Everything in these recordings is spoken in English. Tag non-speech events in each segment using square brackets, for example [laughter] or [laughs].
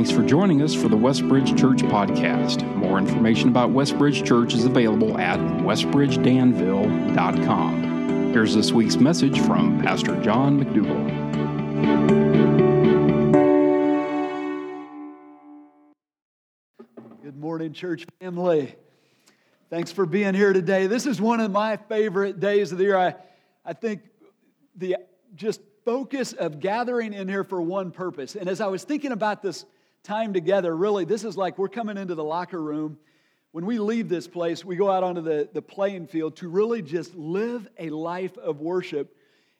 Thanks for joining us for the Westbridge Church podcast. More information about Westbridge Church is available at westbridgedanville.com. Here's this week's message from Pastor John McDougall. Good morning, church family. Thanks for being here today. This is one of my favorite days of the year. I, I think the just focus of gathering in here for one purpose. And as I was thinking about this time together, really, this is like we're coming into the locker room. When we leave this place, we go out onto the, the playing field to really just live a life of worship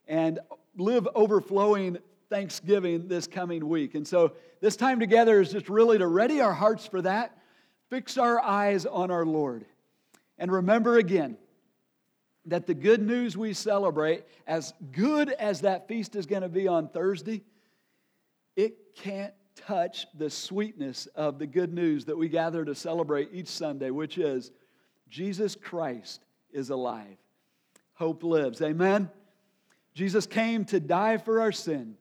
and live overflowing Thanksgiving this coming week. And so this time together is just really to ready our hearts for that, fix our eyes on our Lord. And remember again that the good news we celebrate, as good as that feast is going to be on Thursday, it can't touch the sweetness of the good news that we gather to celebrate each Sunday, which is Jesus Christ is alive. Hope lives. Amen? Jesus came to die for our sin.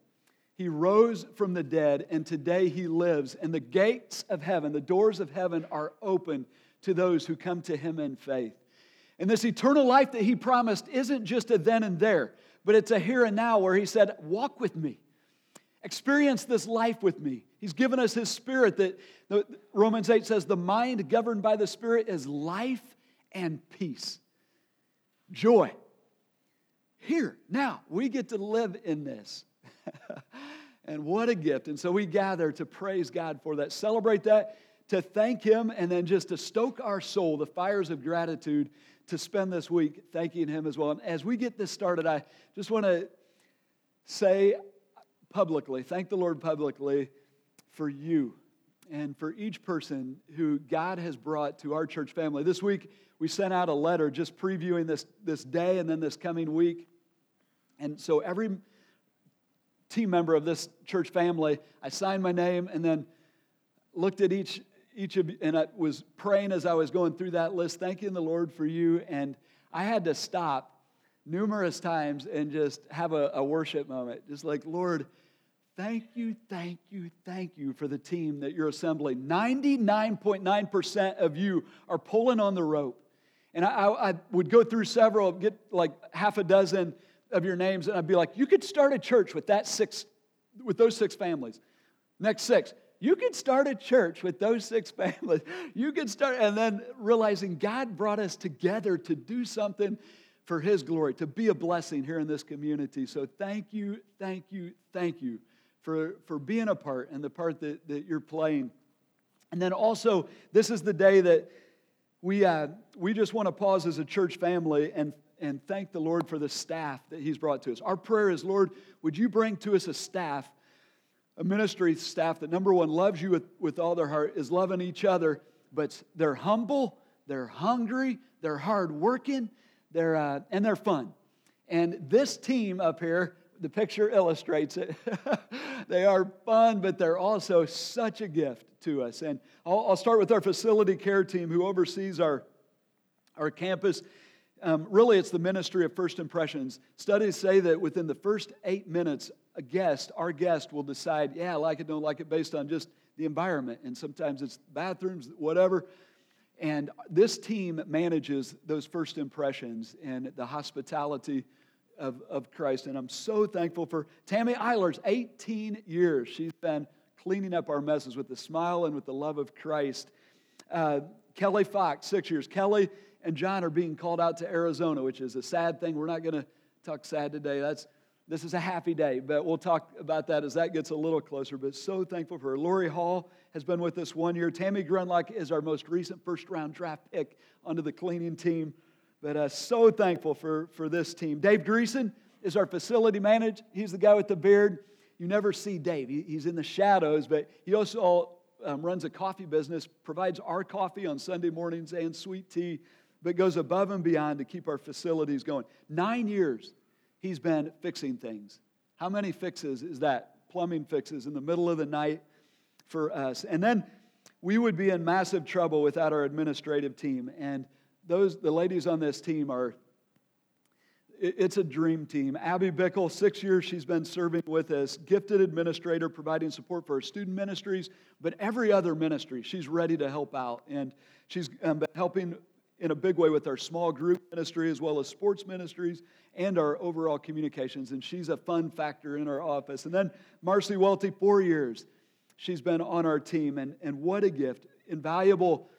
He rose from the dead, and today he lives. And the gates of heaven, the doors of heaven, are open to those who come to him in faith. And this eternal life that he promised isn't just a then and there, but it's a here and now where he said, Walk with me. Experience this life with me. He's given us his spirit that Romans 8 says the mind governed by the spirit is life and peace, joy. Here, now, we get to live in this. [laughs] and what a gift. And so we gather to praise God for that, celebrate that, to thank Him, and then just to stoke our soul, the fires of gratitude, to spend this week thanking Him as well. And as we get this started, I just want to say publicly, thank the Lord publicly for you and for each person who God has brought to our church family. This week, we sent out a letter just previewing this, this day and then this coming week. And so every team member of this church family, I signed my name and then looked at each each of you, and I was praying as I was going through that list, thanking the Lord for you. And I had to stop numerous times and just have a, a worship moment. Just like, Lord, thank you, thank you, thank you for the team that you're assembling. 99.9% of you are pulling on the rope. And I, I, would go through several, get like half a dozen of your names, and I'd be like, you could start a church with that six, with those six families. Next six. You could start a church with those six [laughs] families. You could start, and then realizing God brought us together to do something for His glory, to be a blessing here in this community. So thank you, thank you, thank you for, for being a part and the part that, that you're playing. And then also, this is the day that we, uh, we just want to pause as a church family and, and thank the Lord for the staff that He's brought to us. Our prayer is, Lord, would you bring to us a staff a ministry staff that, number one, loves you with, with all their heart, is loving each other, but they're humble, they're hungry, they're hardworking, they're, uh, and they're fun. And this team up here, the picture illustrates it. [laughs] they are fun, but they're also such a gift to us. And I'll, I'll start with our facility care team who oversees our, our campus. Um, really, it's the ministry of first impressions. Studies say that within the first eight minutes a guest, our guest will decide, yeah, I like it, don't like it, based on just the environment. And sometimes it's bathrooms, whatever. And this team manages those first impressions and the hospitality of, of Christ. And I'm so thankful for Tammy Eilers, 18 years. She's been cleaning up our messes with the smile and with the love of Christ. Uh, Kelly Fox, six years. Kelly and John are being called out to Arizona, which is a sad thing. We're not going to talk sad today. That's this is a happy day, but we'll talk about that as that gets a little closer. But so thankful for her. Lori Hall has been with us one year. Tammy Grunlock is our most recent first round draft pick onto the cleaning team. But uh, so thankful for, for this team. Dave Greason is our facility manager. He's the guy with the beard. You never see Dave, he, he's in the shadows, but he also um, runs a coffee business, provides our coffee on Sunday mornings and sweet tea, but goes above and beyond to keep our facilities going. Nine years he's been fixing things. How many fixes is that? Plumbing fixes in the middle of the night for us. And then we would be in massive trouble without our administrative team. And those the ladies on this team are it's a dream team. Abby Bickle, six years she's been serving with us, gifted administrator, providing support for our student ministries, but every other ministry, she's ready to help out. And she's um, been helping in a big way with our small group ministry as well as sports ministries and our overall communications. And she's a fun factor in our office. And then Marcy Welty, four years, she's been on our team. And, and what a gift! Invaluable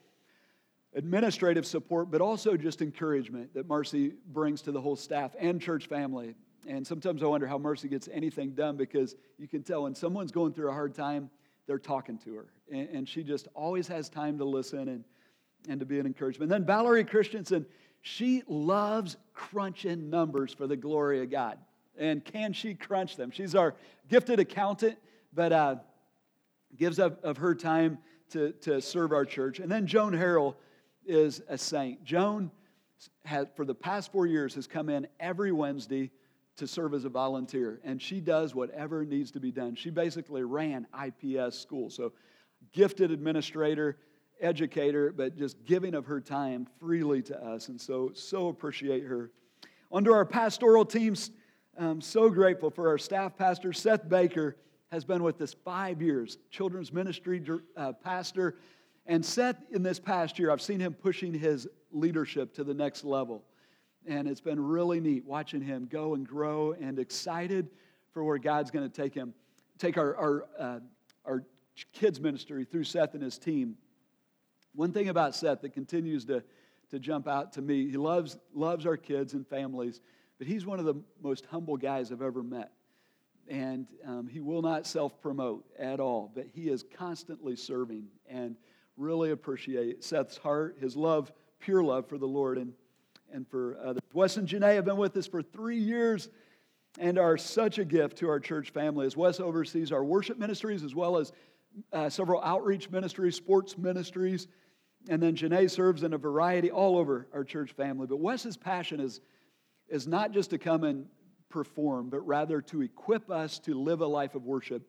administrative support, but also just encouragement that Marcy brings to the whole staff and church family. And sometimes I wonder how Marcy gets anything done because you can tell when someone's going through a hard time, they're talking to her. And, and she just always has time to listen and, and to be an encouragement. Then Valerie Christensen, she loves crunching numbers for the glory of God. And can she crunch them? She's our gifted accountant, but uh, gives up of her time to, to serve our church. And then Joan Harrell, is a saint. Joan, has, for the past four years, has come in every Wednesday to serve as a volunteer, and she does whatever needs to be done. She basically ran IPS school, so gifted administrator, educator, but just giving of her time freely to us, and so so appreciate her. Under our pastoral teams, I'm so grateful for our staff pastor Seth Baker has been with us five years, children's ministry uh, pastor and Seth, in this past year, I've seen him pushing his leadership to the next level. And it's been really neat watching him go and grow and excited for where God's going to take him, take our, our, uh, our kids' ministry through Seth and his team. One thing about Seth that continues to, to jump out to me, he loves, loves our kids and families, but he's one of the most humble guys I've ever met. And um, he will not self promote at all, but he is constantly serving. And really appreciate Seth's heart, his love, pure love for the Lord and, and for others. Wes and Janae have been with us for three years and are such a gift to our church family as Wes oversees our worship ministries as well as uh, several outreach ministries, sports ministries, and then Janae serves in a variety all over our church family. But Wes's passion is, is not just to come and perform, but rather to equip us to live a life of worship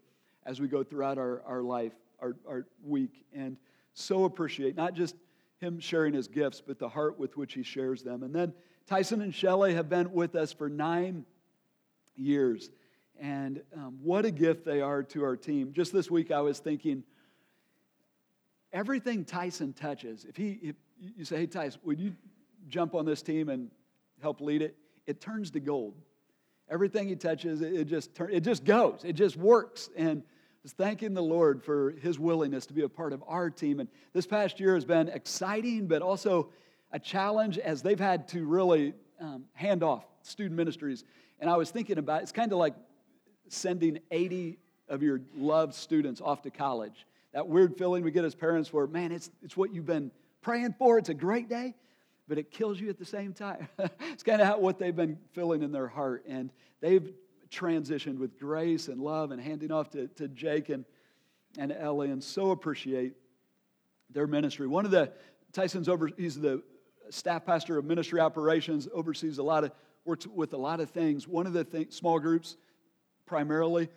as we go throughout our, our life, our, our week. And so appreciate not just him sharing his gifts, but the heart with which he shares them. And then Tyson and Shelley have been with us for nine years. And um, what a gift they are to our team. Just this week, I was thinking, everything Tyson touches, if he, if you say, hey, Tyson, would you jump on this team and help lead it? It turns to gold. Everything he touches, it just, turn, it just goes. It just works. And is thanking the Lord for his willingness to be a part of our team. And this past year has been exciting, but also a challenge as they've had to really um, hand off student ministries. And I was thinking about it's kind of like sending 80 of your loved students off to college. That weird feeling we get as parents where, man, it's, it's what you've been praying for. It's a great day, but it kills you at the same time. [laughs] it's kind of what they've been feeling in their heart. And they've transitioned with grace and love and handing off to, to Jake and, and Ellie, and so appreciate their ministry. One of the, Tyson's over, he's the staff pastor of ministry operations, oversees a lot of, works with a lot of things. One of the things, small groups primarily,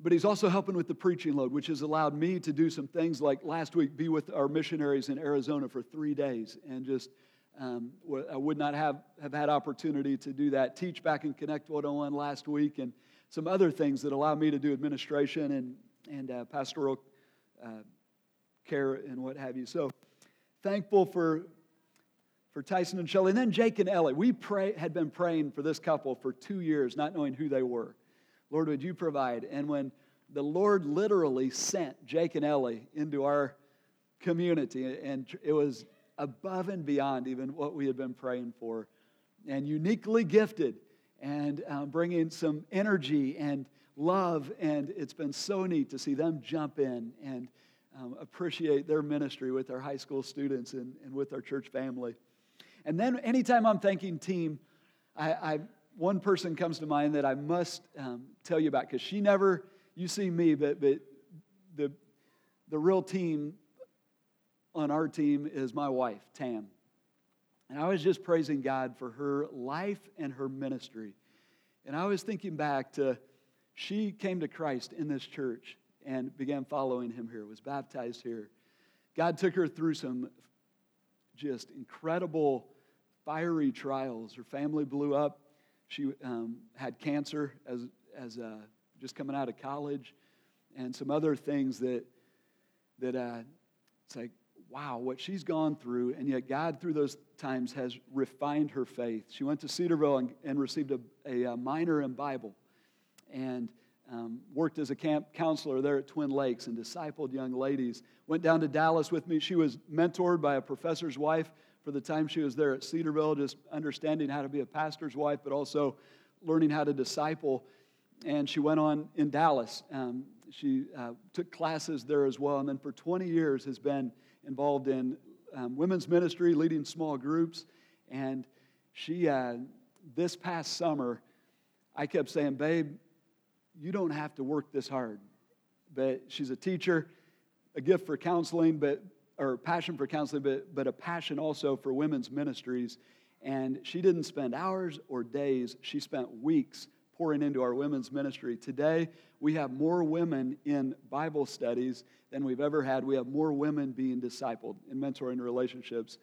but he's also helping with the preaching load, which has allowed me to do some things like last week be with our missionaries in Arizona for three days and just um, I would not have, have had opportunity to do that. Teach back in Connect 101 last week and some other things that allow me to do administration and, and uh, pastoral uh, care and what have you. So thankful for, for Tyson and Shelley. And then Jake and Ellie. We pray, had been praying for this couple for two years, not knowing who they were. Lord, would you provide? And when the Lord literally sent Jake and Ellie into our community, and it was above and beyond even what we had been praying for, and uniquely gifted, and um, bringing some energy and love. And it's been so neat to see them jump in and um, appreciate their ministry with our high school students and, and with our church family. And then, anytime I'm thanking team, I, I one person comes to mind that I must um, tell you about because she never, you see me, but, but the, the real team on our team is my wife, Tam. And I was just praising God for her life and her ministry. And I was thinking back to she came to Christ in this church and began following him here, was baptized here. God took her through some just incredible fiery trials. Her family blew up. She um, had cancer as, as uh, just coming out of college and some other things that, that uh, it's like, wow, what she's gone through, and yet God, through those times, has refined her faith. She went to Cedarville and, and received a, a, a, minor in Bible and um, worked as a camp counselor there at Twin Lakes and discipled young ladies. Went down to Dallas with me. She was mentored by a professor's wife for the time she was there at Cedarville, just understanding how to be a pastor's wife, but also learning how to disciple. And she went on in Dallas. Um, she uh, took classes there as well, and then for 20 years has been involved in um, women's ministry, leading small groups. And she, uh, this past summer, I kept saying, Babe, you don't have to work this hard. But she's a teacher, a gift for counseling, but or passion for counseling, but, but a passion also for women's ministries. And she didn't spend hours or days, she spent weeks pouring into our women's ministry. Today, we have more women in Bible studies than we've ever had. We have more women being discipled in mentoring relationships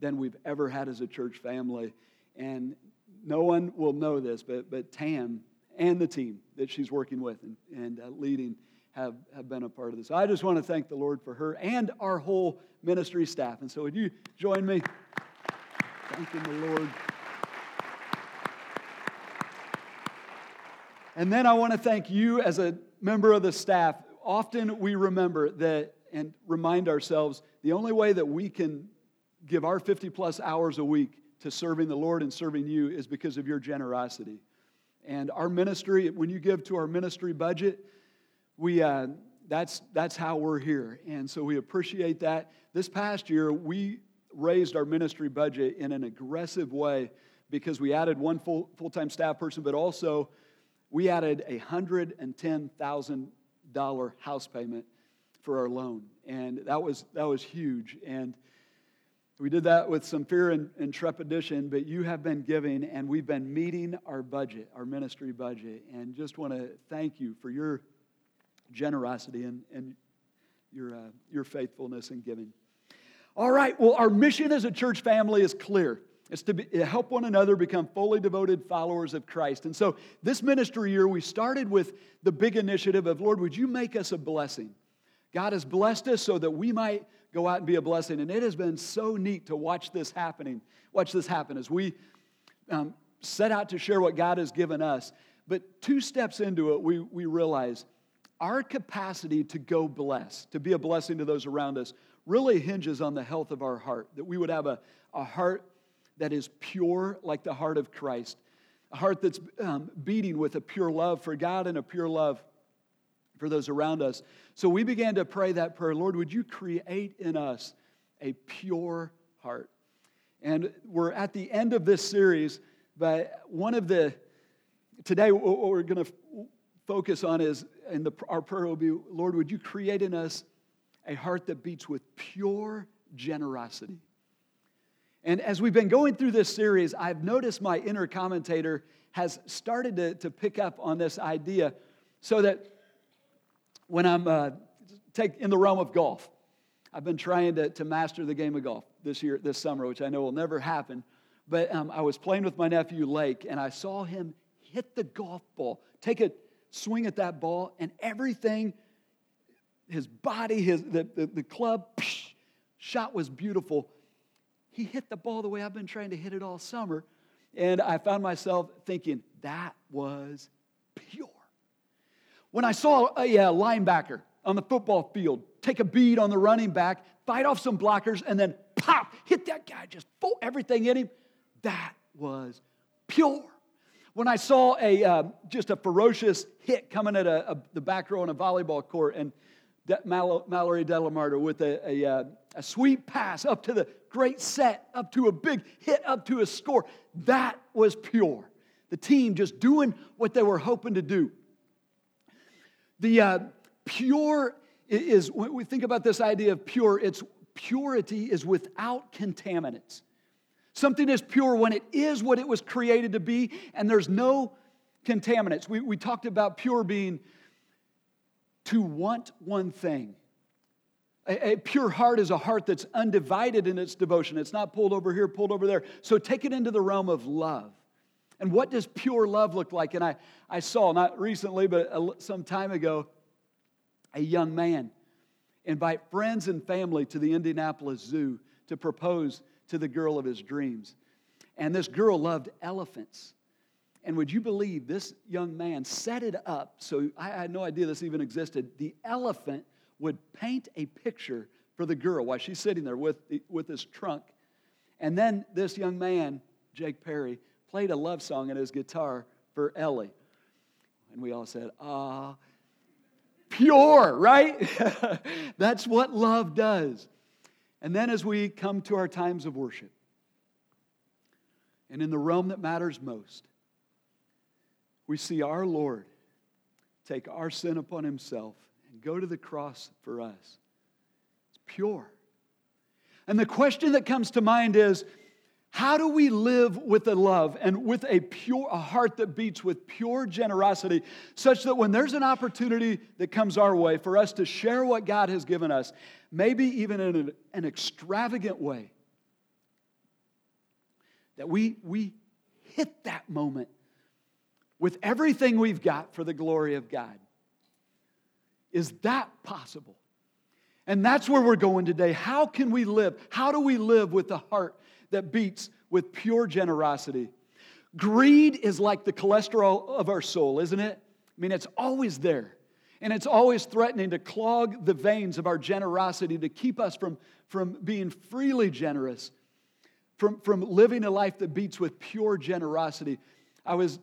than we've ever had as a church family. And no one will know this, but, but Tam and the team that she's working with and, and uh, leading have, have been a part of this. I just want to thank the Lord for her and our whole ministry staff. And so, would you join me? Thanking the Lord. And then I want to thank you as a member of the staff. Often we remember that and remind ourselves the only way that we can give our 50 plus hours a week to serving the Lord and serving you is because of your generosity. And our ministry, when you give to our ministry budget, we, uh, that's, that's how we're here. And so we appreciate that. This past year, we raised our ministry budget in an aggressive way because we added one full, full-time staff person, but also we added a $110,000 house payment for our loan. And that was, that was huge. And we did that with some fear and, and, trepidation, but you have been giving, and we've been meeting our budget, our ministry budget. And just want to thank you for your generosity and, and your, uh, your faithfulness in giving. All right, well, our mission as a church family is clear. It's to, be, to help one another become fully devoted followers of Christ. And so, this ministry year, we started with the big initiative of, Lord, would you make us a blessing? God has blessed us so that we might go out and be a blessing. And it has been so neat to watch this happening. Watch this happen as we um, set out to share what God has given us. But two steps into it, we, we realize our capacity to go bless, to be a blessing to those around us, really hinges on the health of our heart. That we would have a, a heart that is pure like the heart of Christ, a heart that's um, beating with a pure love for God and a pure love for those around us. So we began to pray that prayer Lord, would you create in us a pure heart? And we're at the end of this series, but one of the, today we're going to focus on is, and the, our prayer will be, Lord, would you create in us a heart that beats with pure generosity? And as we've been going through this series, I've noticed my inner commentator has started to, to pick up on this idea so that when I'm uh, take in the realm of golf, I've been trying to, to master the game of golf this year, this summer, which I know will never happen. But um, I was playing with my nephew Lake, and I saw him hit the golf ball, take it swing at that ball, and everything, his body, his, the, the, the club, psh, shot was beautiful. He hit the ball the way I've been trying to hit it all summer. And I found myself thinking, that was pure. When I saw a, a linebacker on the football field take a bead on the running back, fight off some blockers, and then pop, hit that guy, just full everything in him, that was pure. When I saw a, uh, just a ferocious hit coming at a, a, the back row on a volleyball court and De- Mal- Mallory Delamarter with a, a, uh, a sweet pass up to the great set, up to a big hit, up to a score, that was pure. The team just doing what they were hoping to do. The uh, pure is, when we think about this idea of pure, it's purity is without contaminants. Something is pure when it is what it was created to be, and there's no contaminants. We, we talked about pure being to want one thing. A, a, pure heart is a heart that's undivided in its devotion. It's not pulled over here, pulled over there. So take it into the realm of love. And what does pure love look like? And I, I saw, not recently, but some time ago, a young man invite friends and family to the Indianapolis Zoo to propose to the girl of his dreams. And this girl loved elephants. And would you believe this young man set it up so I had no idea this even existed. The elephant would paint a picture for the girl while she's sitting there with, the, with this trunk. And then this young man, Jake Perry, played a love song on his guitar for Ellie. And we all said, ah, pure, right? [laughs] That's what love does. And then as we come to our times of worship, and in the realm that matters most, we see our Lord take our sin upon himself and go to the cross for us. It's pure. And the question that comes to mind is how do we live with a love and with a pure a heart that beats with pure generosity such that when there's an opportunity that comes our way for us to share what God has given us, maybe even in an, an extravagant way, that we, we hit that moment with everything we've got for the glory of God? Is that possible? And that's where we're going today. How can we live? How do we live with the heart that beats with pure generosity. Greed is like the cholesterol of our soul, isn't it? I mean, it's always there. And it's always threatening to clog the veins of our generosity, to keep us from, from being freely generous, from, from living a life that beats with pure generosity. I was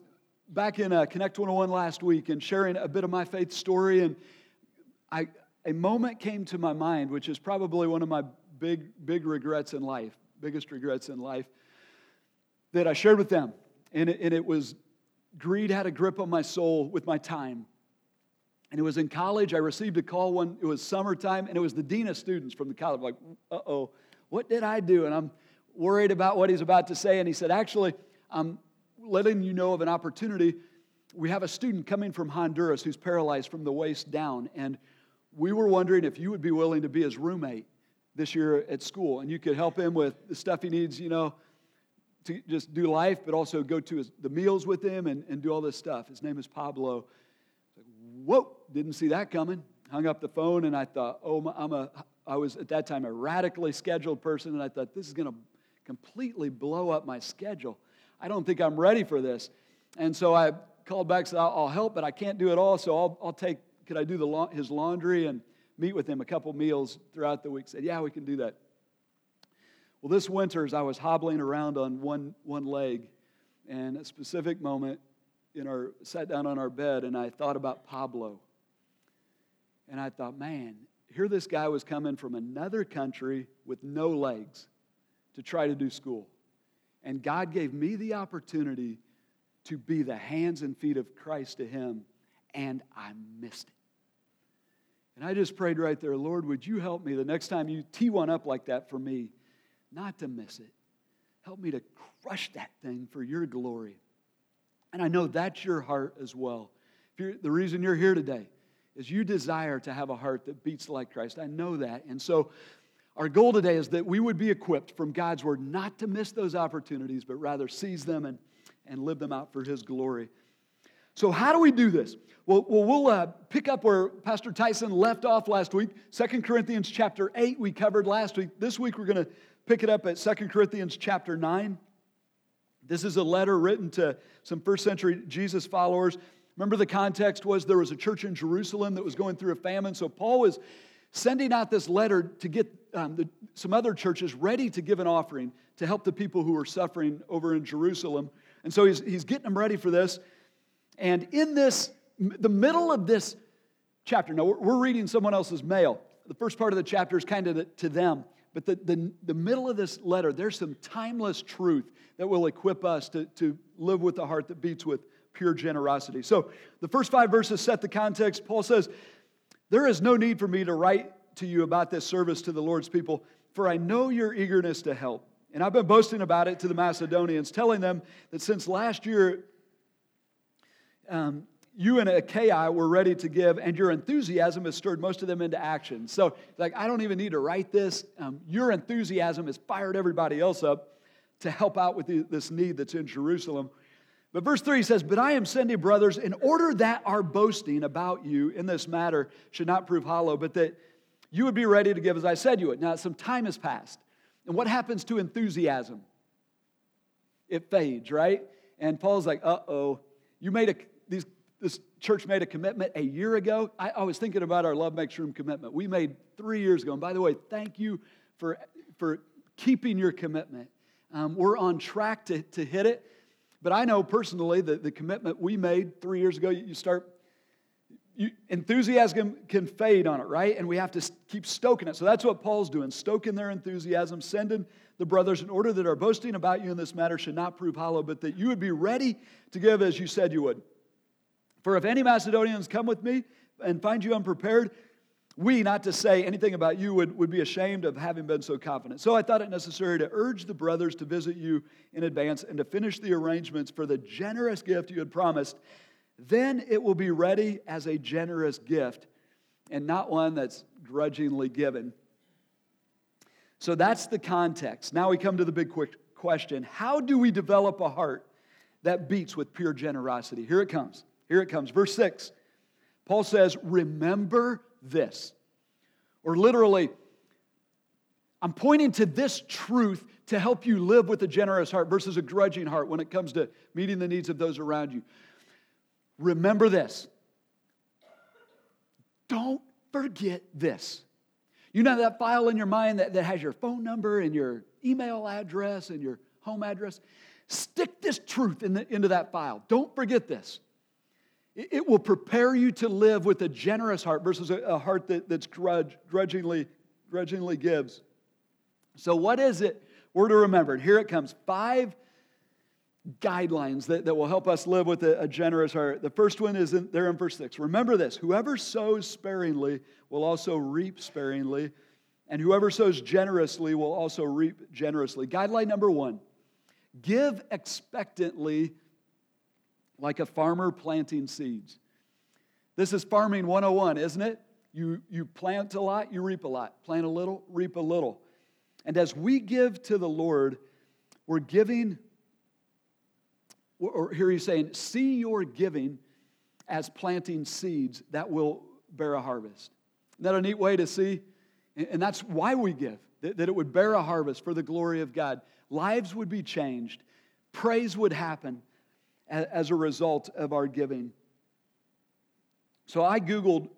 back in uh, Connect 101 last week and sharing a bit of my faith story, and I, a moment came to my mind, which is probably one of my big, big regrets in life biggest regrets in life that I shared with them. And it, and it was greed had a grip on my soul with my time. And it was in college. I received a call one, it was summertime, and it was the dean of students from the college. Like, uh oh, what did I do? And I'm worried about what he's about to say. And he said, Actually, I'm letting you know of an opportunity. We have a student coming from Honduras who's paralyzed from the waist down. And we were wondering if you would be willing to be his roommate this year at school, and you could help him with the stuff he needs, you know, to just do life, but also go to his, the meals with him and, and do all this stuff. His name is Pablo. Whoa, didn't see that coming. Hung up the phone, and I thought, oh, I'm a, I was at that time a radically scheduled person, and I thought, this is going to completely blow up my schedule. I don't think I'm ready for this. And so I called back, said, I'll, help, but I can't do it all, so I'll, I'll take, could I do the, his laundry and meet with him a couple meals throughout the week. Said, Yeah, we can do that. Well, this winter, as I was hobbling around on one, one leg, and a specific moment, in our, sat down on our bed, and I thought about Pablo. And I thought, man, here this guy was coming from another country with no legs to try to do school. And God gave me the opportunity to be the hands and feet of Christ to him, and I missed it. And I just prayed right there, Lord, would you help me the next time you tee one up like that for me, not to miss it? Help me to crush that thing for your glory. And I know that's your heart as well. the reason you're here today is you desire to have a heart that beats like Christ. I know that. And so our goal today is that we would be equipped from God's word not to miss those opportunities, but rather seize them and, and live them out for his glory. So, how do we do this? Well, well uh, pick up where Pastor Tyson left off last week. Second Corinthians chapter 8, we covered last week. This week, we're going to pick it up at Second Corinthians chapter 9. This is a letter written to some first century Jesus followers. Remember, the context was there was a church in Jerusalem that was going through a famine. So, Paul was sending out this letter to get um, the, some other churches ready to give an offering to help the people who were suffering over in Jerusalem. And so he's, he's getting them ready for this. And in this, the middle of this chapter, now we're reading someone else's mail. The first part of the chapter is kind of to them. But the, the, the middle of this letter, there's some timeless truth that will equip us to, to live with a heart that beats with pure generosity. So the first five verses set the context. Paul says, There is no need for me to write to you about this service to the Lord's people, for I know your eagerness to help. And I've been boasting about it to the Macedonians, telling them that since last year um, you and Achaia were ready to give, and your enthusiasm has stirred most of them into action. So, like, I don't even need to write this. Um, your enthusiasm has fired everybody else up to help out with the, this need that's in Jerusalem. But verse 3 says, But I am sending brothers in order that our boasting about you in this matter should not prove hollow, but that you would be ready to give as I said you would. Now, some time has passed. And what happens to enthusiasm? It fades, right? And Paul's like, uh oh, you made a, these, this church made a commitment a year ago. I, I was thinking about our Love Makes Room commitment. We made three years ago. And by the way, thank you for, for keeping your commitment. Um, we're on track to, to hit it. But I know personally that the commitment we made three years ago, you start, you, enthusiasm can fade on it, right? And we have to keep stoking it. So that's what Paul's doing, stoking their enthusiasm, sending the brothers in order that our boasting about you in this matter should not prove hollow, but that you would be ready to give as you said you would. For if any Macedonians come with me and find you unprepared, we, not to say anything about you, would, would be ashamed of having been so confident. So I thought it necessary to urge the brothers to visit you in advance and to finish the arrangements for the generous gift you had promised. Then it will be ready as a generous gift and not one that's grudgingly given. So that's the context. Now we come to the big quick question How do we develop a heart that beats with pure generosity? Here it comes. Here it comes. Verse 6. Paul says, Remember this. Or literally, I'm pointing to this truth to help you live with a generous heart versus a grudging heart when it comes to meeting the needs of those around you. Remember this. Don't forget this. You know that file in your mind that, that has your phone number and your email address and your home address? Stick this truth in the, into that file. Don't forget this. It will prepare you to live with a generous heart versus a, heart that, that's grudge, grudgingly, grudgingly gives. So, what is it we're to remember? And here it comes five guidelines that, that will help us live with a, a generous heart. The first one is in, there in verse 6. Remember this whoever sows sparingly will also reap sparingly, and whoever sows generously will also reap generously. Guideline number one give expectantly like a farmer planting seeds. This is farming 101, isn't it? You, you plant a lot, you reap a lot. Plant a little, reap a little. And as we give to the Lord, we're giving, or here he's saying, see your giving as planting seeds that will bear a harvest. Isn't that a neat way to see? And that's why we give, that it would bear a harvest for the glory of God. Lives would be changed, praise would happen, as a result of our giving. So I Googled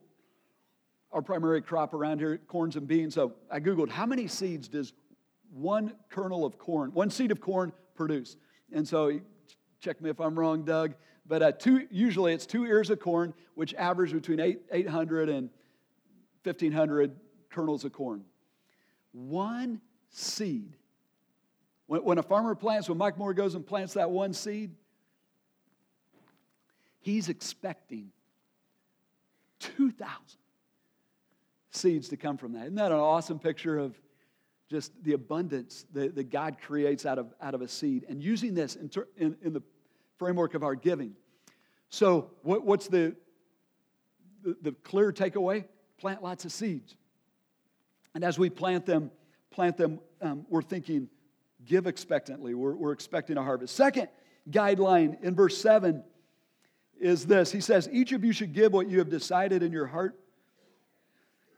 our primary crop around here, corns and beans. So I Googled how many seeds does one kernel of corn, one seed of corn produce? And so check me if I'm wrong, Doug, but uh, two, usually it's two ears of corn, which average between eight, 800 and 1,500 kernels of corn. One seed. When, when a farmer plants, when Mike Moore goes and plants that one seed, He's expecting 2,000 seeds to come from that. Isn't that an awesome picture of just the abundance that, that God creates out of, out of a seed and using this in, ter, in, in the framework of our giving? So, what, what's the, the, the clear takeaway? Plant lots of seeds. And as we plant them, plant them, um, we're thinking, give expectantly. We're, we're expecting a harvest. Second guideline in verse 7 is this He says, Each of you should give what you have decided in your heart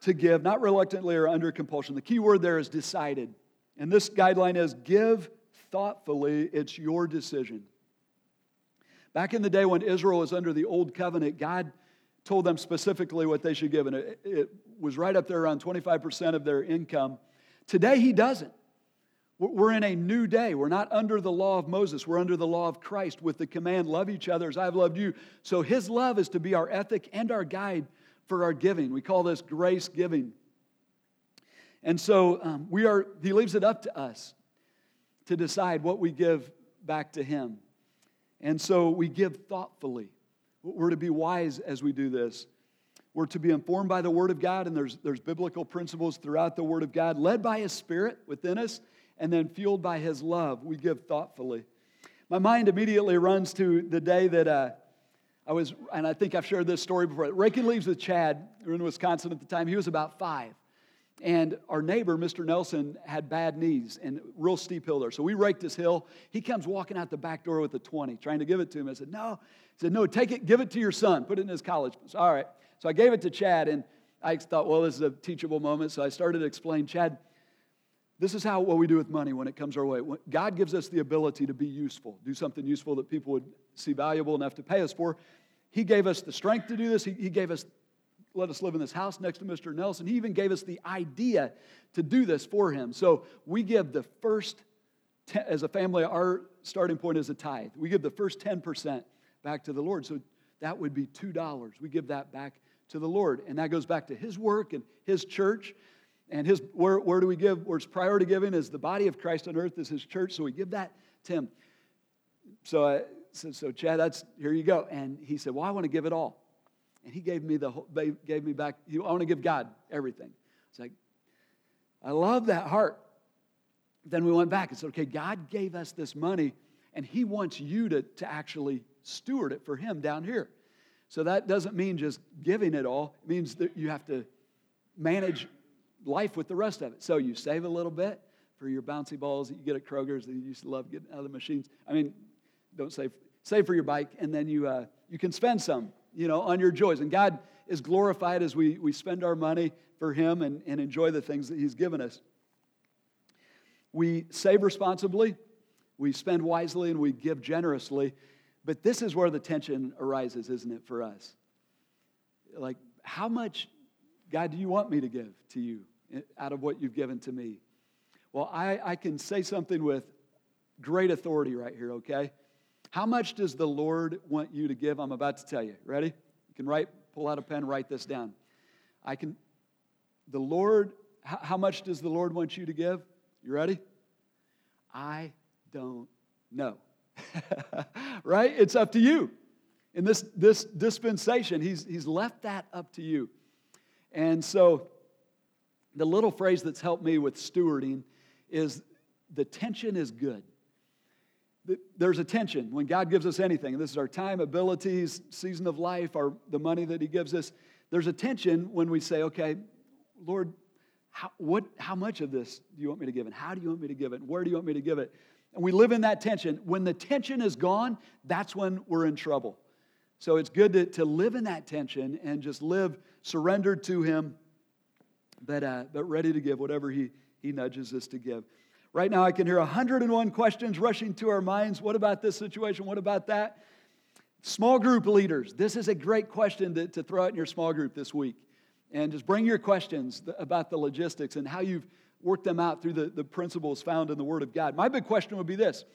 to give, not reluctantly or under compulsion. The key word there is decided. And this guideline is give thoughtfully, it's your decision. Back in the day when Israel was under the old covenant, God told them specifically what they should give, and it, it was right up there around 25% of their income. Today, He doesn't. We're in a new day. We're not under the law of Moses. We're under the law of Christ with the command, love each other as I've loved you. So his love is to be our ethic and our guide for our giving. We call this grace giving. And so um, we are, he leaves it up to us to decide what we give back to him. And so we give thoughtfully. We're to be wise as we do this. We're to be informed by the Word of God, and there's, there's biblical principles throughout the Word of God, led by His Spirit within us and then fueled by his love, we give thoughtfully. My mind immediately runs to the day that uh, I was, and I think I've shared this story before. Raking leaves with Chad. We in Wisconsin at the time. He was about five. And our neighbor, Mr. Nelson, had bad knees and real steep hill there. So we raked his hill. He comes walking out the back door with a 20, trying to give it to him. I said, No. He said, No, take it, give it to your son. Put it in his college. So, All right. So I gave it to Chad, and I thought, well, this is a teachable moment. So I started to explain, Chad, this is how what we do with money when it comes our way. God gives us the ability to be useful, do something useful that people would see valuable enough to pay us for. He gave us the strength to do this. He, he gave us let us live in this house next to Mr. Nelson. He even gave us the idea to do this for him. So we give the first, ten, as a family, our starting point is a tithe. We give the first 10% back to the Lord. So that would be $2. We give that back to the Lord. And that goes back to his work and his church. And his where, where do we give? Where it's priority giving is the body of Christ on earth is his church. So we give that to him. So uh, I said, so Chad, that's here you go. And he said, Well, I want to give it all. And he gave me the whole, gave me back. I want to give God everything. It's like, I love that heart. Then we went back and said, okay, God gave us this money, and He wants you to, to actually steward it for Him down here. So that doesn't mean just giving it all. It means that you have to manage life with the rest of it. So you save a little bit for your bouncy balls that you get at Kroger's that you used to love getting out of the machines. I mean, don't save save for your bike, and then you uh, you can spend some you know, on your joys. And God is glorified as we, we spend our money for Him and, and enjoy the things that He's given us. We save responsibly, we spend wisely, and we give generously. But this is where the tension arises, isn't it, for us? Like, how much, God, do you want me to give to you out of what you've given to me? Well, I, I can say something with great authority right here, okay? How much does the Lord want you to give? I'm about to tell you. Ready? You can write, pull out a pen, write this down. I can, the Lord, how much does the Lord want you to give? You ready? I don't know. [laughs] right? It's up to you. In this, this dispensation, he's, he's left that up to you. And so, the little phrase that's helped me with stewarding is the tension is good there's a tension when God gives us anything. This is our time, abilities, season of life, our, the money that He gives us. There's a tension when we say, okay, Lord, how, what, how much of this do you want me to give? And how do you want me to give it? And where do you want me to give it? And we live in that tension. When the tension is gone, that's when we're in trouble. So it's good to, to live in that tension and just live surrendered to Him, but, uh, but ready to give whatever he, he nudges us to give. Right now, I can hear 101 questions rushing to our minds. What about this situation? What about that? Small group leaders, this is a great question to, to throw out in your small group this week. And just bring your questions about the logistics and how you've worked them out through the, the principles found in the Word of God. My big question would be this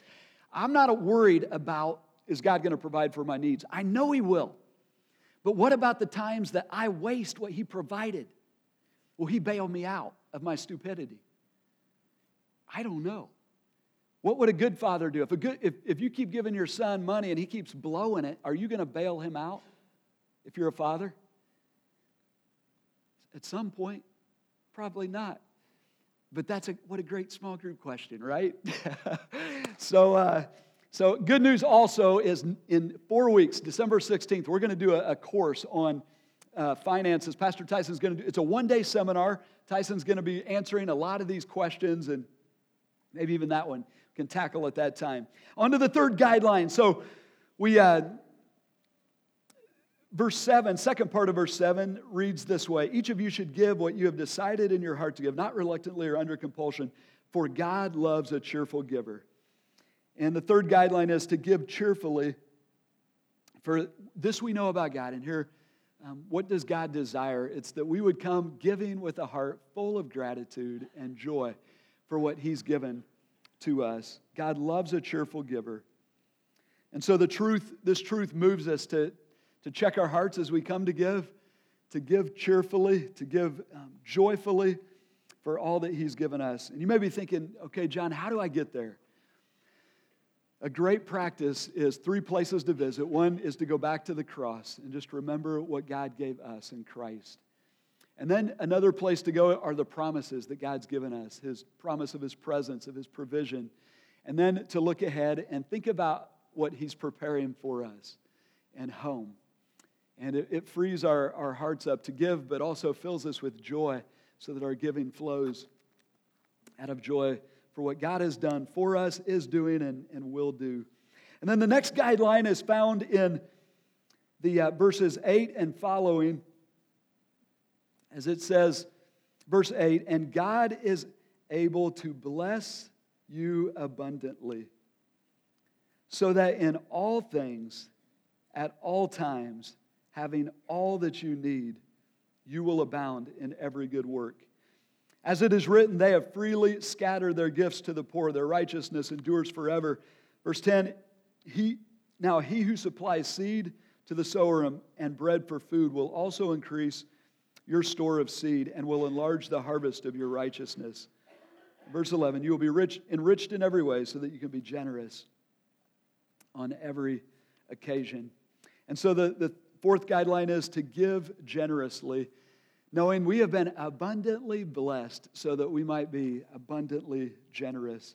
I'm not worried about is God going to provide for my needs? I know He will. But what about the times that I waste what He provided? Will He bail me out of my stupidity? I don't know. What would a good father do? If, a good, if, if you keep giving your son money and he keeps blowing it, are you going to bail him out if you're a father? At some point, probably not. But that's a, what a great small group question, right? [laughs] so, uh, so good news also is in four weeks, December 16th, we're going to do a, a course on uh, finances. Pastor Tyson's going to do, it's a one day seminar. Tyson's going to be answering a lot of these questions and Maybe even that one can tackle at that time. On to the third guideline. So we, uh, verse 7, second part of verse 7 reads this way Each of you should give what you have decided in your heart to give, not reluctantly or under compulsion, for God loves a cheerful giver. And the third guideline is to give cheerfully. For this we know about God. And here, um, what does God desire? It's that we would come giving with a heart full of gratitude and joy for what He's given to us. God loves a cheerful giver. And so the truth, this truth moves us to, to check our hearts as we come to give, to give cheerfully, to give um, joyfully for all that He's given us. And you may be thinking, okay, John, how do I get there? A great practice is three places to visit. One is to go back to the cross and just remember what God gave us in Christ. And then another place to go are the promises that God's given us His promise of His presence, of His provision. And then to look ahead and think about what He's preparing for us and home. And it, it frees our, our hearts up to give, but also fills us with joy so that our giving flows out of joy for what God has done for us, is doing, and, and will do. And then the next guideline is found in the uh, verses 8 and following, as it says, verse 8, and God is able to bless you abundantly, so that in all things, at all times, having all that you need, you will abound in every good work. As it is written, they have freely scattered their gifts to the poor, their righteousness endures forever. Verse 10 he, Now he who supplies seed to the sower and bread for food will also increase your store of seed and will enlarge the harvest of your righteousness. Verse 11 You will be rich, enriched in every way so that you can be generous on every occasion. And so the, the fourth guideline is to give generously knowing we have been abundantly blessed so that we might be abundantly generous.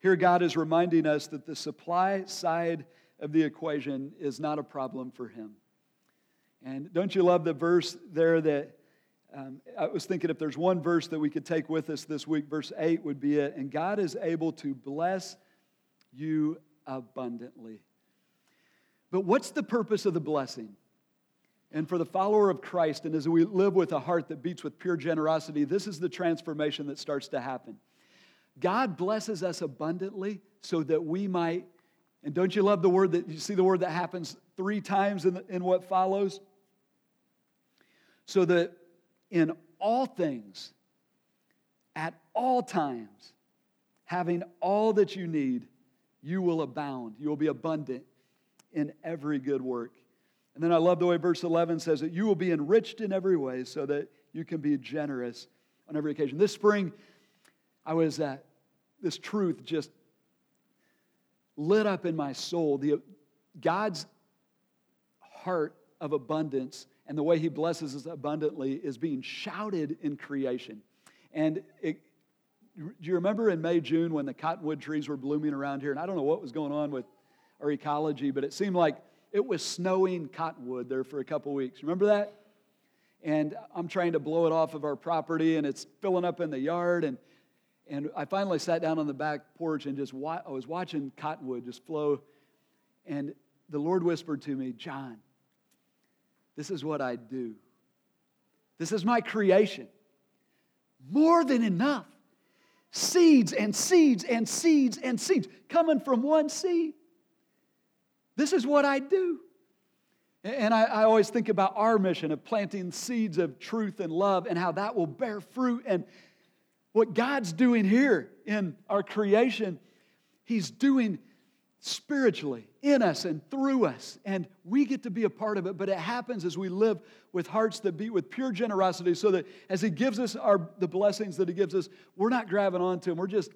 Here, God is reminding us that the supply side of the equation is not a problem for Him. And don't you love the verse there that um, I was thinking if there's one verse that we could take with us this week, verse 8 would be it. And God is able to bless you abundantly. But what's the purpose of the blessing? And for the follower of Christ, and as we live with a heart that beats with pure generosity, this is the transformation that starts to happen. God blesses us abundantly so that we might, and don't you love the word that you see the word that happens three times in, the, in what follows? So that in all things, at all times, having all that you need, you will abound. You will be abundant in every good work. And then I love the way verse 11 says that you will be enriched in every way so that you can be generous on every occasion. This spring, I was at this truth just lit up in my soul. The, God's heart of abundance and the way He blesses us abundantly is being shouted in creation. And it, do you remember in May, June when the cottonwood trees were blooming around here? And I don't know what was going on with our ecology, but it seemed like it was snowing cottonwood there for a couple weeks. Remember that? And I'm trying to blow it off of our property, and it's filling up in the yard. And, and I finally sat down on the back porch and just wa- I was watching cottonwood just flow. And the Lord whispered to me, John, this is what I do. This is my creation. More than enough. Seeds and seeds and seeds and seeds coming from one seed. This is what I do. And I, I, always think about our mission of planting seeds of truth and love and how that will bear fruit. And what God's doing here in our creation, He's doing spiritually in us and through us. And we get to be a part of it, but it happens as we live with hearts that beat with pure generosity so that as He gives us our, the blessings that He gives us, we're not grabbing onto them. We're just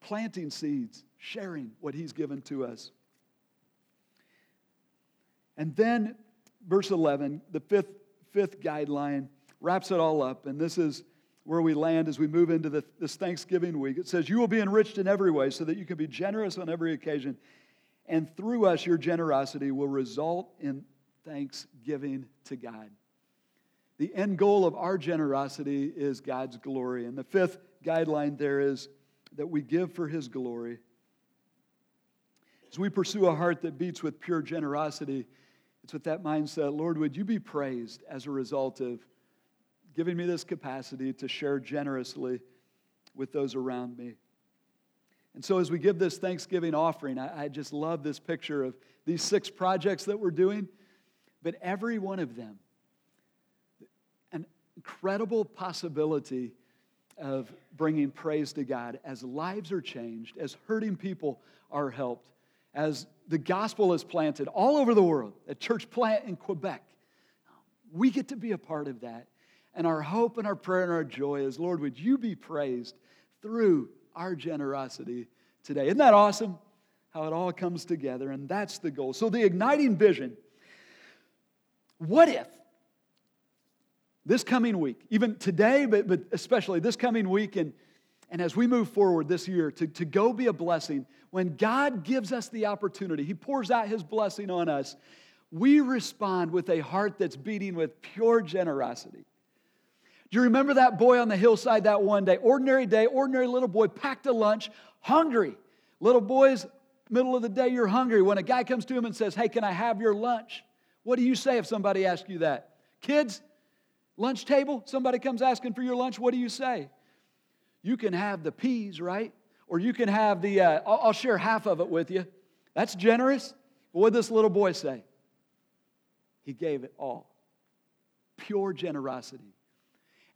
planting seeds, sharing what He's given to us. And then verse 11, the fifth, fifth guideline, wraps it all up. And this is where we land as we move into the, this Thanksgiving week. It says, You will be enriched in every way so that you can be generous on every occasion. And through us, your generosity will result in thanksgiving to God. The end goal of our generosity is God's glory. And the fifth guideline there is that we give for his glory. As we pursue a heart that beats with pure generosity, it's with that mindset, Lord, would you be praised as a result of giving me this capacity to share generously with those around me? And so, as we give this Thanksgiving offering, I, I just love this picture of these six projects that we're doing, but every one of them, an incredible possibility of bringing praise to God as lives are changed, as hurting people are helped, as the gospel is planted all over the world, a church plant in Quebec. We get to be a part of that. And our hope and our prayer and our joy is, Lord, would you be praised through our generosity today? Isn't that awesome? How it all comes together, and that's the goal. So, the igniting vision what if this coming week, even today, but, but especially this coming week, and, and as we move forward this year to, to go be a blessing, when God gives us the opportunity, He pours out His blessing on us, we respond with a heart that's beating with pure generosity. Do you remember that boy on the hillside that one day? Ordinary day, ordinary little boy, packed a lunch, hungry. Little boys, middle of the day, you're hungry. When a guy comes to him and says, Hey, can I have your lunch? What do you say if somebody asks you that? Kids, lunch table, somebody comes asking for your lunch, what do you say? You can have the peas, right? Or you can have the, uh, I'll, I'll share half of it with you. That's generous. what did this little boy say? He gave it all. Pure generosity.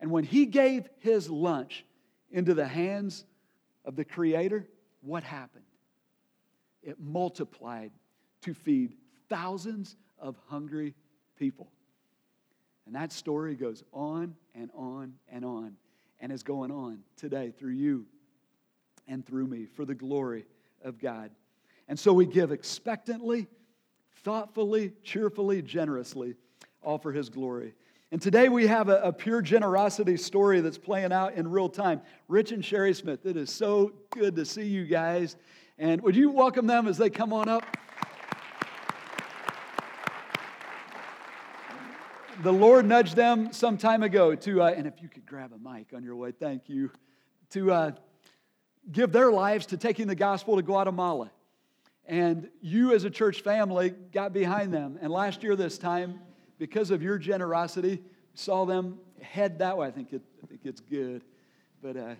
And when he gave his lunch into the hands of the Creator, what happened? It multiplied to feed thousands of hungry people. And that story goes on and on and on and is going on today through you and through me for the glory of God. And so we give expectantly, thoughtfully, cheerfully, generously, all for His glory. And today we have a, a, pure generosity story that's playing out in real time. Rich and Sherry Smith, it is so good to see you guys. And would you welcome them as they come on up? The Lord nudged them some time ago to, uh, and if you could grab a mic on your way, thank you, to uh, give their lives to taking the gospel to Guatemala. And you, as a church family, got behind them. And last year, this time, because of your generosity, saw them head that way. I think, it, I think it's good. But uh,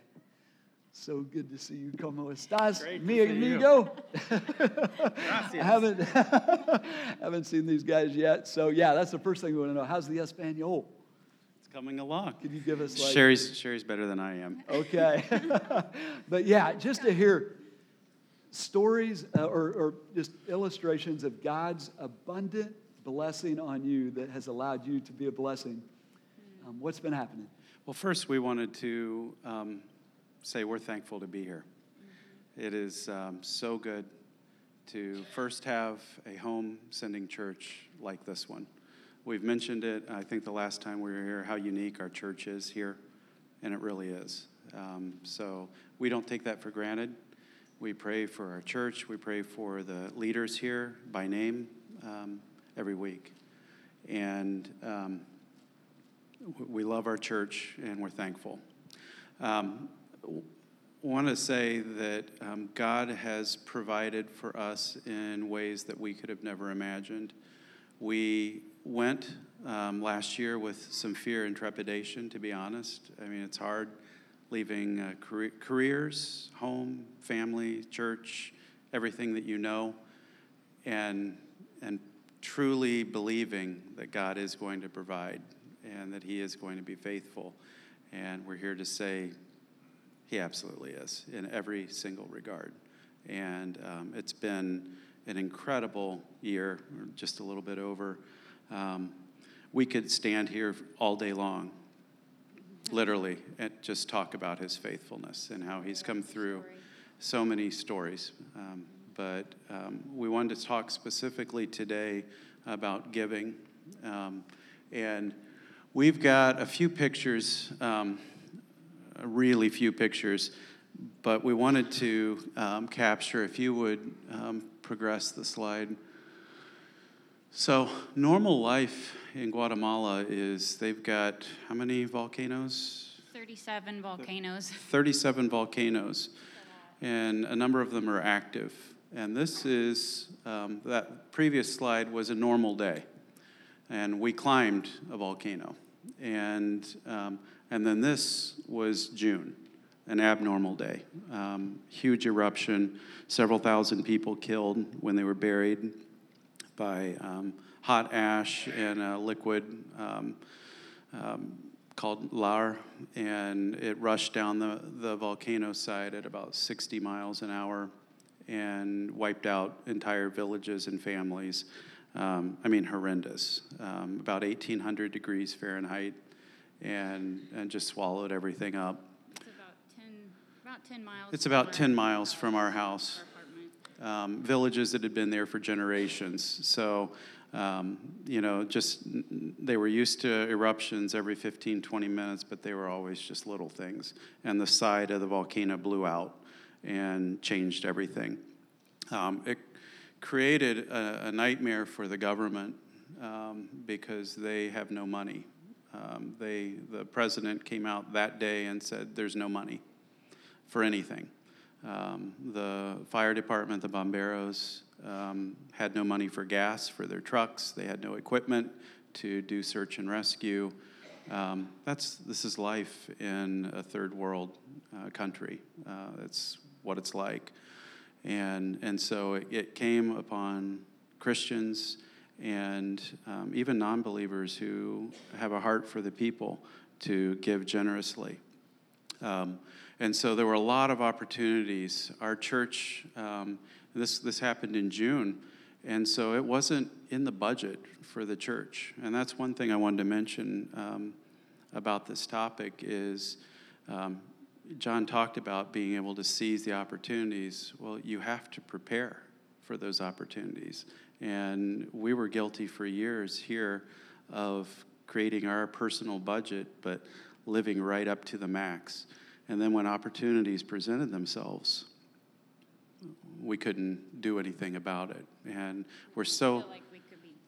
so good to see you. ¿Cómo estás, mi amigo? I [laughs] haven't, [laughs] haven't seen these guys yet. So, yeah, that's the first thing we want to know. How's the Espanol? It's coming along. Can you give us like. Sherry's, Sherry's better than I am. Okay. [laughs] but yeah, just to hear stories uh, or, or just illustrations of God's abundant blessing on you that has allowed you to be a blessing. Um, what's been happening? Well, first, we wanted to um, say we're thankful to be here. It is um, so good to first have a home sending church like this one. We've mentioned it, I think, the last time we were here, how unique our church is here, and it really is. Um, so we don't take that for granted. We pray for our church, we pray for the leaders here by name. Um, every week. And um, we love our church and we're thankful. Um, want to say that um, God has provided for us in ways that we could have never imagined. We went um, last year with some fear and trepidation, to be honest. I mean, it's hard leaving uh, careers, home, family, church, everything that you know, and, and truly believing that God is going to provide and that He is going to be faithful. And we're here to say He absolutely is in every single regard. And um, it's been an incredible year, just a little bit over. Um, we could stand here all day long, literally, and just talk about His faithfulness and how He's come through so many stories. Um, but um, we wanted to talk specifically today about giving. Um, and we've got a few pictures, um, really few pictures, but we wanted to um, capture, if you would um, progress the slide. So, normal life in Guatemala is they've got how many volcanoes? 37 volcanoes. [laughs] 37 volcanoes, and a number of them are active. And this is, um, that previous slide was a normal day. And we climbed a volcano. And, um, and then this was June, an abnormal day. Um, huge eruption, several thousand people killed when they were buried by um, hot ash and a liquid um, um, called lahar, and it rushed down the, the volcano side at about 60 miles an hour and wiped out entire villages and families. Um, I mean, horrendous. Um, about 1,800 degrees Fahrenheit, and, and just swallowed everything up. It's about 10, about 10 miles. It's about 10 miles from our house. Our um, villages that had been there for generations. So, um, you know, just they were used to eruptions every 15, 20 minutes, but they were always just little things. And the side of the volcano blew out and changed everything. Um, it created a, a, nightmare for the government um, because they have no money. Um, they, the president came out that day and said, "There's no money for anything." Um, the fire department, the bomberos, um, had no money for gas for their trucks. They had no equipment to do search and rescue. Um, that's this is life in a third world uh, country. Uh, that's what it's like, and and so it, it came upon Christians and um, even non-believers who have a heart for the people to give generously. Um, and so there were a lot of opportunities. Our church, um, this this happened in June. And so it wasn't in the budget for the church. And that's one thing I wanted to mention um, about this topic is um, John talked about being able to seize the opportunities. Well, you have to prepare for those opportunities. And we were guilty for years here of creating our personal budget, but living right up to the max. And then when opportunities presented themselves, we couldn't do anything about it. And we're so like we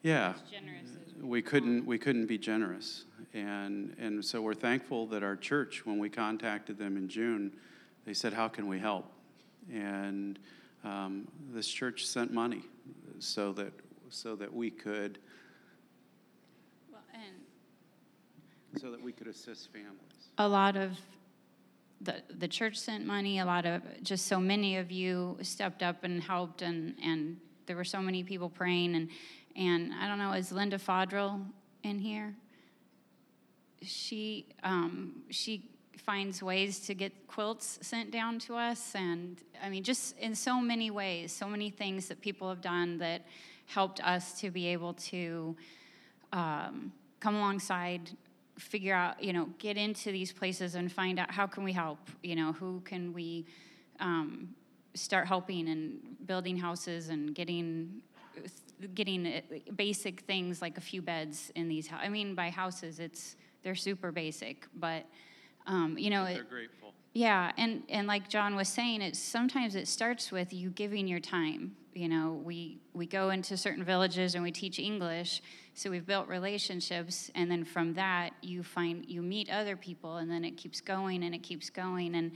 yeah, as generous as we we couldn't we couldn't be generous. And and so we're thankful that our church, when we contacted them in June, they said, "How can we help?" And um, this church sent money so that so that we could Well, and so that we could assist families. a lot of the, the church sent money, a lot of, just so many of you stepped up and helped, and, and there were so many people praying. And, and I don't know, is Linda Fodrell in here? She, um, she finds ways to get quilts sent down to us. And I mean, just in so many ways, so many things that people have done that helped us to be able to um, come alongside figure out you know get into these places and find out how can we help you know who can we um, start helping and building houses and getting getting basic things like a few beds in these i mean by houses it's they're super basic but um, you know They're grateful. yeah, and and like John was saying, it sometimes it starts with you giving your time. You know, we we go into certain villages and we teach English, so we've built relationships, and then from that you find you meet other people, and then it keeps going and it keeps going, and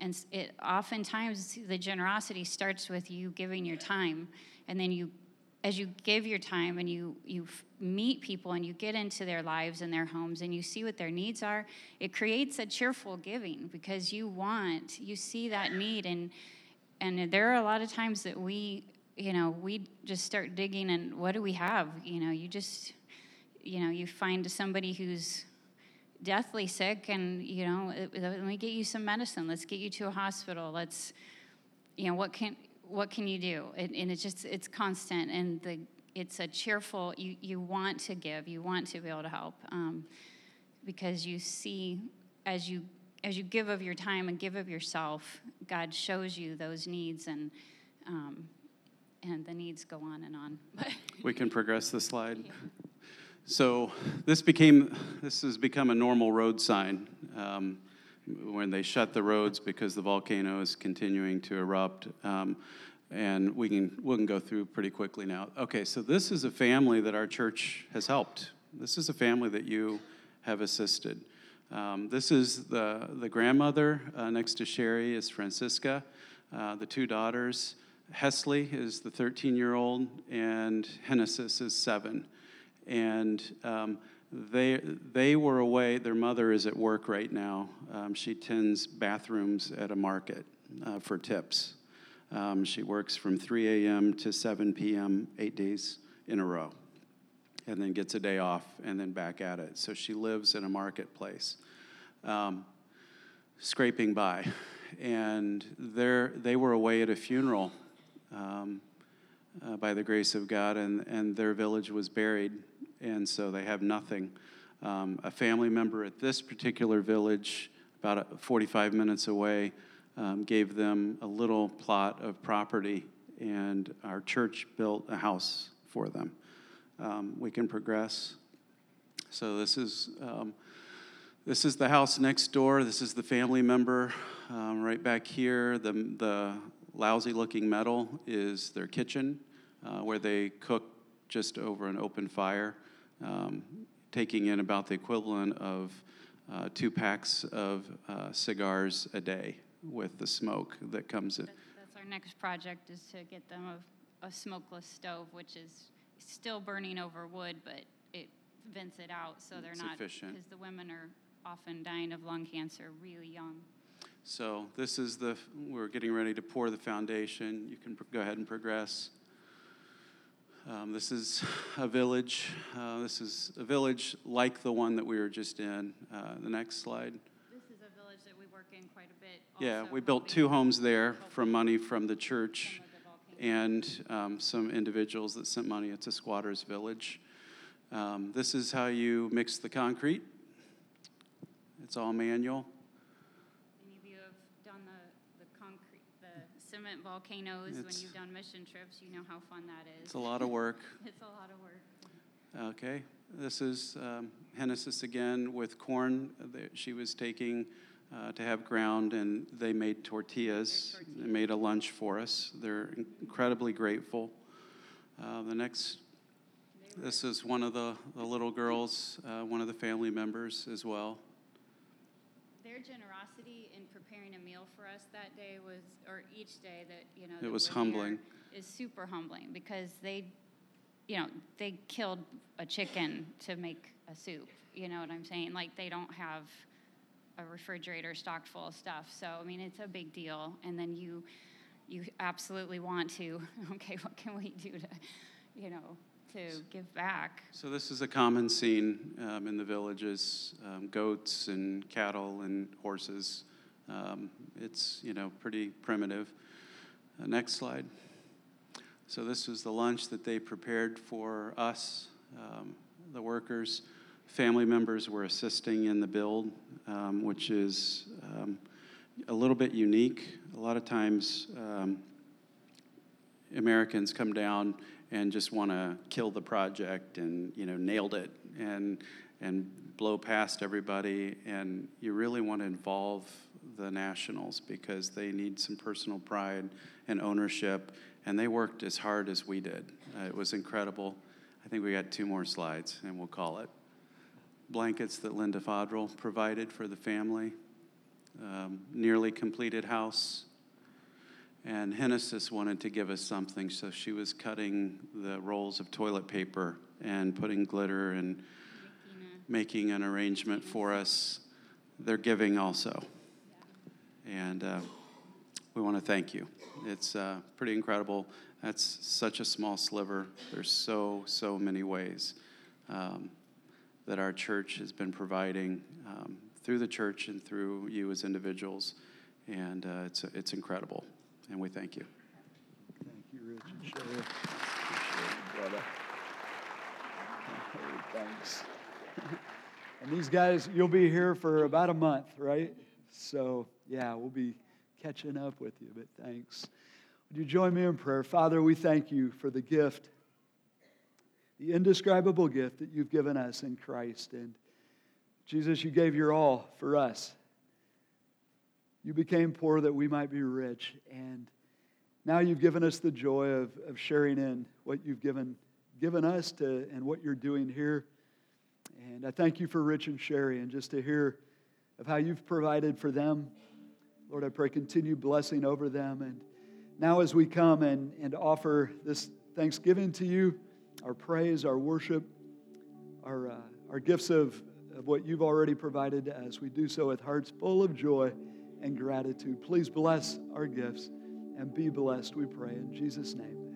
and it oftentimes the generosity starts with you giving your time, and then you as you give your time and you you meet people and you get into their lives and their homes and you see what their needs are it creates a cheerful giving because you want you see that need and and there are a lot of times that we you know we just start digging and what do we have? You know you just you know you find somebody who's deathly sick and you know let me get you some medicine. Let's get you to a hospital. Let's you know what can what can you do? And, and it's just it's constant and the it's a cheerful you you want to give you want to be able to help um, because you see as you as you give of your time and give of yourself god shows you those needs and um, and the needs go on and on. [laughs] We can progress the slide. So this became, this has become a normal road sign. Um, when they shut the roads because the volcano is continuing to erupt. Um, and we can, we can go through pretty quickly now. Okay, so this is a family that our church has helped. This is a family that you have assisted. Um, this is the, the grandmother uh, next to Sherry is Francisca. Uh, the two daughters, Hesley is the 13 year old, and Hennesis is seven. And um, they, they were away. Their mother is at work right now. Um, she tends bathrooms at a market uh, for tips. Um, she works from 3 a.m. to 7 p.m., eight days in a row, and then gets a day off and then back at it. So she lives in a marketplace, um, scraping by. And they're, they were away at a funeral um, uh, by the grace of God, and, and their village was buried, and so they have nothing. Um, a family member at this particular village, about uh, 45 minutes away, um, gave them a little plot of property, and our church built a house for them. Um, we can progress. So this is um, this is the house next door. This is the family member um, right back here. The the lousy looking metal is their kitchen, uh, where they cook just over an open fire. Um, taking in about the equivalent of uh, two packs of uh, cigars a day with the smoke that comes in. That's, that's our next project is to get them a, a smokeless stove, which is still burning over wood, but it vents it out so they're It's not efficient. because the women are often dying of lung cancer really young. So this is the, we're getting ready to pour the foundation. You can pr- go ahead and progress. Um, this is a village. Uh, this is a village like the one that we were just in. Uh, the next slide. This is a village that we work in quite a bit. Yeah, we built two homes there from money from the church some of the volcanoes. and um, some individuals that sent money. It's a squatters village. Um, this is how you mix the concrete. It's all manual. Any of you have done the, the concrete, volcanoes when you've done mission trips, you know how fun that is. It's a lot of work. [laughs] It's a lot of work. Okay, this is um, again with corn that she was taking uh, to have ground, and they made tortillas. They made a lunch for us. They're incredibly grateful. Uh, the next, this is one of the, the little girls, uh, one of the family members as well. Their generosity in preparing a meal for us that day was, or each day that, you know. It was humbling. Is super humbling because they, you know, they killed a chicken to make a soup. You know what I'm saying? Like they don't have a refrigerator stocked full of stuff. So, I mean, it's a big deal. And then you, you absolutely want to, [laughs] okay, what can we do to, you know, to give back? So this is a common scene um, in the villages: um, goats and cattle and horses. Um, it's you know pretty primitive. Uh, next slide. So this was the lunch that they prepared for us, um, the workers. Family members were assisting in the build, um, which is um, a little bit unique. A lot of times. Um, Americans come down and just want to kill the project and you know nailed it and and blow past everybody and you really want to involve the nationals because they need some personal pride and ownership and they worked as hard as we did. Uh, it was incredible. I think we got two more slides and we'll call it. Blankets that linda fodrell provided for the family. Um, nearly completed house. And Hennesis wanted to give us something, so she was cutting the rolls of toilet paper and putting glitter and making an arrangement for us. They're giving also. And uh, we want to thank you. It's uh, pretty incredible. That's such a small sliver. There's so, so many ways um, that our church has been providing um, through the church and through you as individuals. And uh, it's, it's incredible and we thank you. Thank you, Rich and Sherry. Appreciate it. Oh, [laughs] thanks. [laughs] And these guys, you'll be here for about a month, right? So, yeah, we'll be catching up with you, but thanks. Would you join me in prayer? Father, we thank you for the gift, the indescribable gift that you've given us in Christ. And Jesus, you gave your all for us. You became poor that we might be rich. And now you've given us the joy of, of sharing in what you've given, given us to, and what you're doing here. And I thank you for Rich and Sherry and just to hear of how you've provided for them. Lord, I pray continued blessing over them. And now as we come and, and offer this thanksgiving to you, our praise, our worship, our, uh, our gifts of, of what you've already provided to us, we do so with hearts full of joy and gratitude. Please bless our gifts and be blessed, we pray. In Jesus' name,